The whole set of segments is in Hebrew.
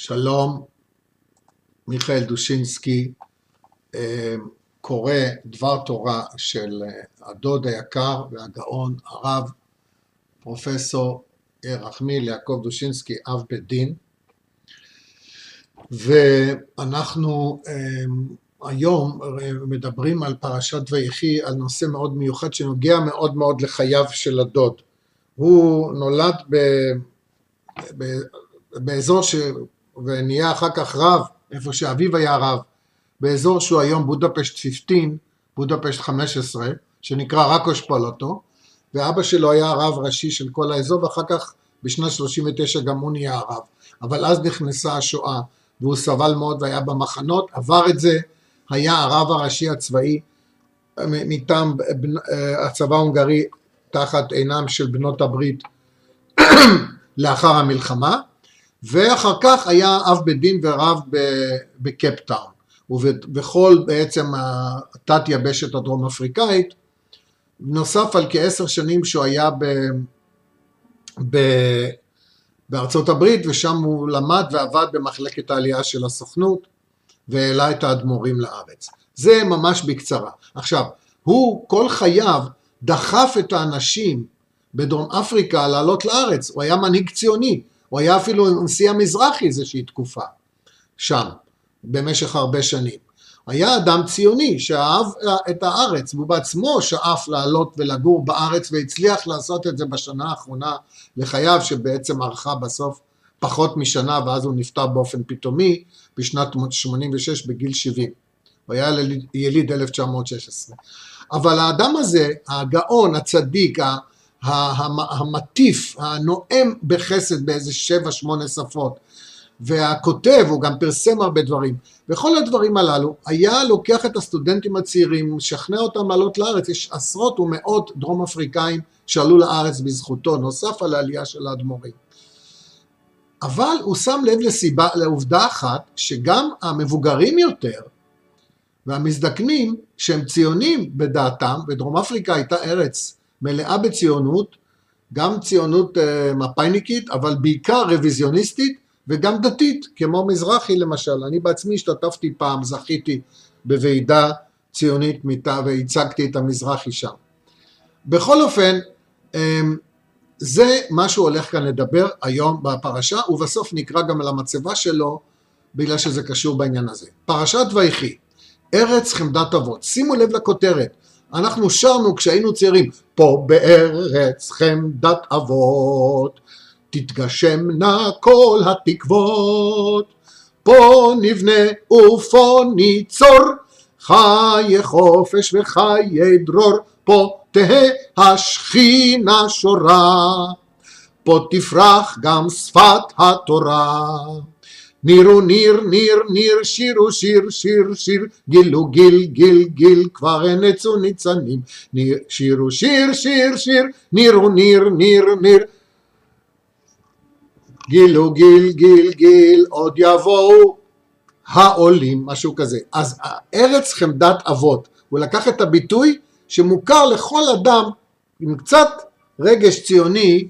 שלום, מיכאל דושינסקי אה, קורא דבר תורה של אה, הדוד היקר והגאון הרב פרופסור רחמיל יעקב דושינסקי אב בית דין. ואנחנו אה, היום מדברים על פרשת ויחי על נושא מאוד מיוחד שנוגע מאוד מאוד לחייו של הדוד. הוא נולד ב, באזור ש... ונהיה אחר כך רב, איפה שאביו היה רב, באזור שהוא היום בודפשט 15, בודפשט 15, שנקרא רקוש פלוטו, ואבא שלו היה הרב ראשי של כל האזור, ואחר כך בשנת 39 גם הוא נהיה הרב. אבל אז נכנסה השואה, והוא סבל מאוד והיה במחנות, עבר את זה, היה הרב הראשי הצבאי מטעם אה, הצבא ההונגרי תחת עינם של בנות הברית לאחר המלחמה, ואחר כך היה אב בית דין ורב בקפטאון ובכל בעצם התת יבשת הדרום אפריקאית נוסף על כעשר שנים שהוא היה ב, ב, בארצות הברית ושם הוא למד ועבד במחלקת העלייה של הסוכנות והעלה את האדמו"רים לארץ. זה ממש בקצרה. עכשיו, הוא כל חייו דחף את האנשים בדרום אפריקה לעלות לארץ, הוא היה מנהיג ציוני, הוא היה אפילו נשיא המזרחי איזושהי תקופה שם, במשך הרבה שנים. היה אדם ציוני שאהב את הארץ, והוא בעצמו שאף לעלות ולגור בארץ והצליח לעשות את זה בשנה האחרונה לחייו שבעצם ארכה בסוף פחות משנה ואז הוא נפטר באופן פתאומי בשנת 86 בגיל 70. הוא היה יליד 1916. אבל האדם הזה, הגאון, הצדיק, המטיף, הנואם בחסד באיזה שבע שמונה שפות. והכותב, הוא גם פרסם הרבה דברים. וכל הדברים הללו היה לוקח את הסטודנטים הצעירים, משכנע אותם לעלות לארץ, יש עשרות ומאות דרום אפריקאים שעלו לארץ בזכותו, נוסף על העלייה של האדמו"רים. אבל הוא שם לב לסיבה, לעובדה אחת שגם המבוגרים יותר והמזדקנים שהם ציונים בדעתם, ודרום אפריקה הייתה ארץ מלאה בציונות, גם ציונות אה, מפא"יניקית, אבל בעיקר רוויזיוניסטית וגם דתית, כמו מזרחי למשל. אני בעצמי השתתפתי פעם, זכיתי בוועידה ציונית והצגתי את המזרחי שם. בכל אופן, אמ, זה מה שהוא הולך כאן לדבר היום בפרשה, ובסוף נקרא גם על המצבה שלו, בגלל שזה קשור בעניין הזה. פרשת ויחי, ארץ חמדת אבות. שימו לב לכותרת, אנחנו שרנו כשהיינו צעירים, פה בארץ חמדת אבות, תתגשמנה כל התקוות, פה נבנה ופה ניצור, חיי חופש וחיי דרור, פה תהא השכינה שורה, פה תפרח גם שפת התורה. נירו ניר ניר ניר שירו שיר שיר שיר גילו גיל גיל גיל כבר הנצו ניצנים. ניר שירו שיר שיר שיר נירו ניר ניר ניר. גילו גיל גיל גיל עוד יבואו העולים משהו כזה. אז ארץ חמדת אבות. הוא לקח את הביטוי שמוכר לכל אדם עם קצת רגש ציוני.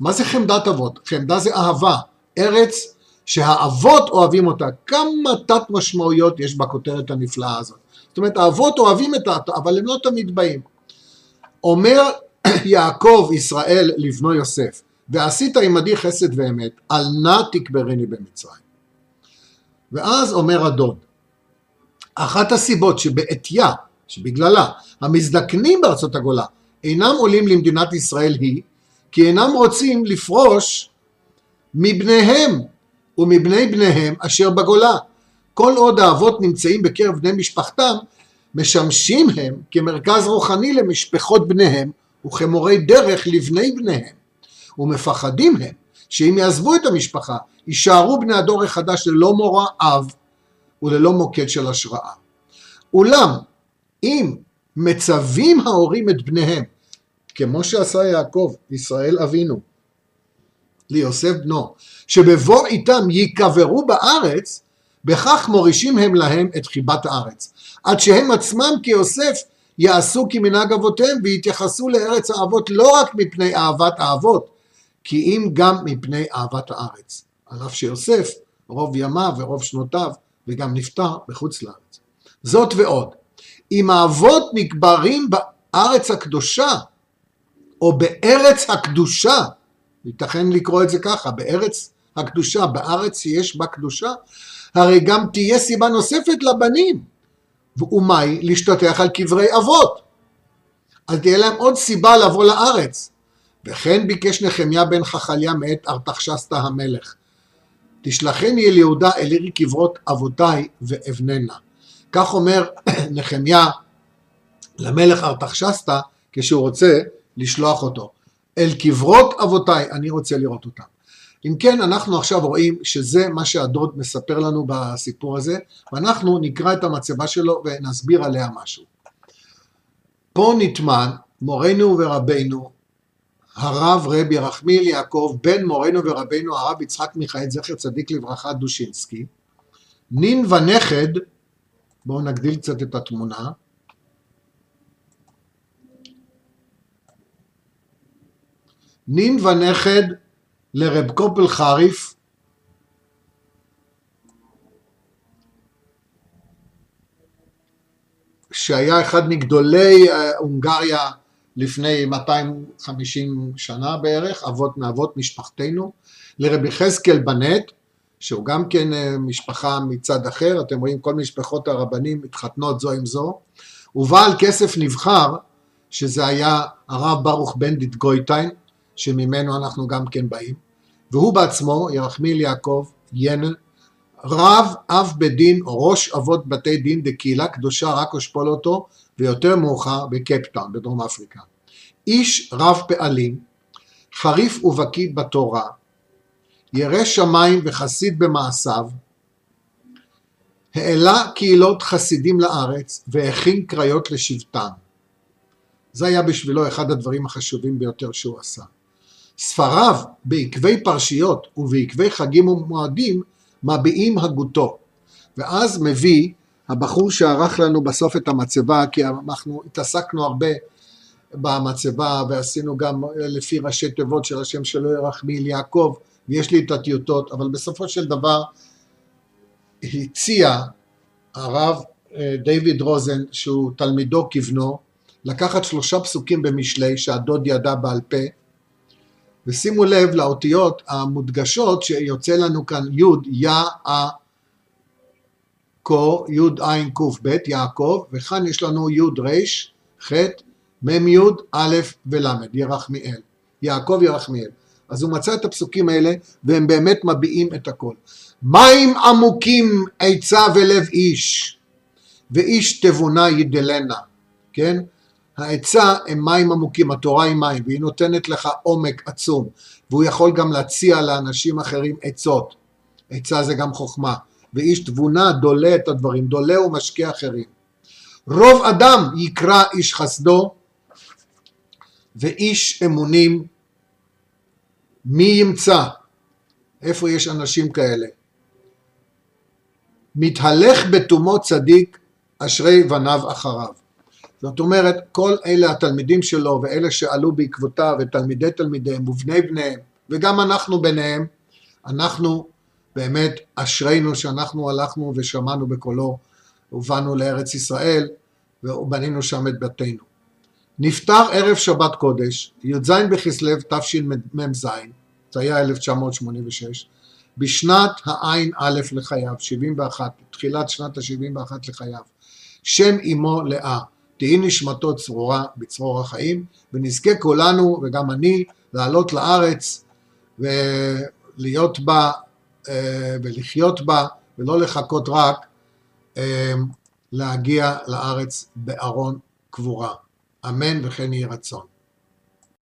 מה זה חמדת אבות? חמדה זה אהבה. ארץ שהאבות אוהבים אותה. כמה תת משמעויות יש בכותרת הנפלאה הזאת. זאת אומרת האבות אוהבים את ה... אבל הם לא תמיד באים. אומר יעקב ישראל לבנו יוסף ועשית עמדי חסד ואמת אל נא תקברני במצרים. ואז אומר הדוד אחת הסיבות שבעטייה שבגללה המזדקנים בארצות הגולה אינם עולים למדינת ישראל היא כי אינם רוצים לפרוש מבניהם ומבני בניהם אשר בגולה. כל עוד האבות נמצאים בקרב בני משפחתם, משמשים הם כמרכז רוחני למשפחות בניהם וכמורי דרך לבני בניהם. ומפחדים הם שאם יעזבו את המשפחה, יישארו בני הדור החדש ללא מורא אב וללא מוקד של השראה. אולם אם מצווים ההורים את בניהם, כמו שעשה יעקב, ישראל אבינו, ליוסף בנו, שבבוא איתם ייקברו בארץ, בכך מורישים הם להם את חיבת הארץ. עד שהם עצמם כיוסף יעשו כמנהג אבותיהם ויתייחסו לארץ האבות לא רק מפני אהבת האבות, כי אם גם מפני אהבת הארץ. על אף שיוסף רוב ימיו ורוב שנותיו, וגם נפטר בחוץ לארץ. זאת ועוד, אם האבות נקברים בארץ הקדושה, או בארץ הקדושה, ייתכן לקרוא את זה ככה, בארץ הקדושה, בארץ שיש בה קדושה, הרי גם תהיה סיבה נוספת לבנים, ומהי? להשתטח על קברי אבות. אז תהיה להם עוד סיבה לבוא לארץ. וכן ביקש נחמיה בן חכליה מאת ארתחשסתא המלך. תשלחני אל יהודה אל עיר קברות אבותיי ואבננה. כך אומר נחמיה למלך ארתחשסתא כשהוא רוצה לשלוח אותו. אל קברות אבותיי, אני רוצה לראות אותם. אם כן, אנחנו עכשיו רואים שזה מה שהדוד מספר לנו בסיפור הזה, ואנחנו נקרא את המצבה שלו ונסביר עליה משהו. פה נטמן מורנו ורבנו הרב רבי ירחמיאל יעקב בן מורנו ורבנו הרב יצחק מיכאל זכר צדיק לברכה דושינסקי נין ונכד בואו נגדיל קצת את התמונה נין ונכד לרב קופל חריף. שהיה אחד מגדולי אה, הונגריה לפני 250 שנה בערך, אבות מאבות משפחתנו, לרבי יחזקאל בנט, שהוא גם כן אה, משפחה מצד אחר, אתם רואים כל משפחות הרבנים מתחתנות זו עם זו, ובעל כסף נבחר, שזה היה הרב ברוך בנדיט גויטיין, שממנו אנחנו גם כן באים, והוא בעצמו, ירחמיל יעקב ינל, רב אב בית דין או ראש אבות בתי דין בקהילה קדושה רק אשפול אותו ויותר מאוחר בקפטאון בדרום אפריקה. איש רב פעלים, חריף ובקיא בתורה, ירא שמיים וחסיד במעשיו, העלה קהילות חסידים לארץ והכין קריות לשבטם. זה היה בשבילו אחד הדברים החשובים ביותר שהוא עשה. ספריו בעקבי פרשיות ובעקבי חגים ומועדים מביעים הגותו. ואז מביא הבחור שערך לנו בסוף את המצבה, כי אנחנו התעסקנו הרבה במצבה ועשינו גם לפי ראשי תיבות של השם שלו ירחמיאל יעקב, ויש לי את הטיוטות, אבל בסופו של דבר הציע הרב אה, דיוויד רוזן, שהוא תלמידו כבנו, לקחת שלושה פסוקים במשלי שהדוד ידע בעל פה, ושימו לב לאותיות המודגשות שיוצא לנו כאן י' יא א קו י' ע' ק' ב' יעקב וכאן יש לנו י' ר' ח' מ' י' א' ול' ירחמיאל יעקב ירחמיאל אז הוא מצא את הפסוקים האלה והם באמת מביעים את הכל. מים עמוקים עצה ולב איש ואיש תבונה ידלנה כן העצה הם מים עמוקים, התורה היא מים, והיא נותנת לך עומק עצום, והוא יכול גם להציע לאנשים אחרים עצות. עצה זה גם חוכמה, ואיש תבונה דולה את הדברים, דולה ומשקיע אחרים. רוב אדם יקרא איש חסדו, ואיש אמונים מי ימצא? איפה יש אנשים כאלה? מתהלך בתומו צדיק, אשרי בניו אחריו. זאת אומרת, כל אלה התלמידים שלו ואלה שעלו בעקבותיו ותלמידי תלמידיהם ובני בניהם וגם אנחנו ביניהם, אנחנו באמת אשרינו שאנחנו הלכנו ושמענו בקולו ובאנו לארץ ישראל ובנינו שם את בתינו. נפטר ערב שבת קודש, י"ז בכסלו תשמ"ז, זה היה 1986, בשנת הע"א לחייו, 71, תחילת שנת ה-71 לחייו, שם אמו לאה. תהי נשמתו צרורה בצרור החיים, ונזכה כולנו, וגם אני, לעלות לארץ ולהיות בה אה, ולחיות בה, ולא לחכות רק אה, להגיע לארץ בארון קבורה. אמן וכן יהי רצון.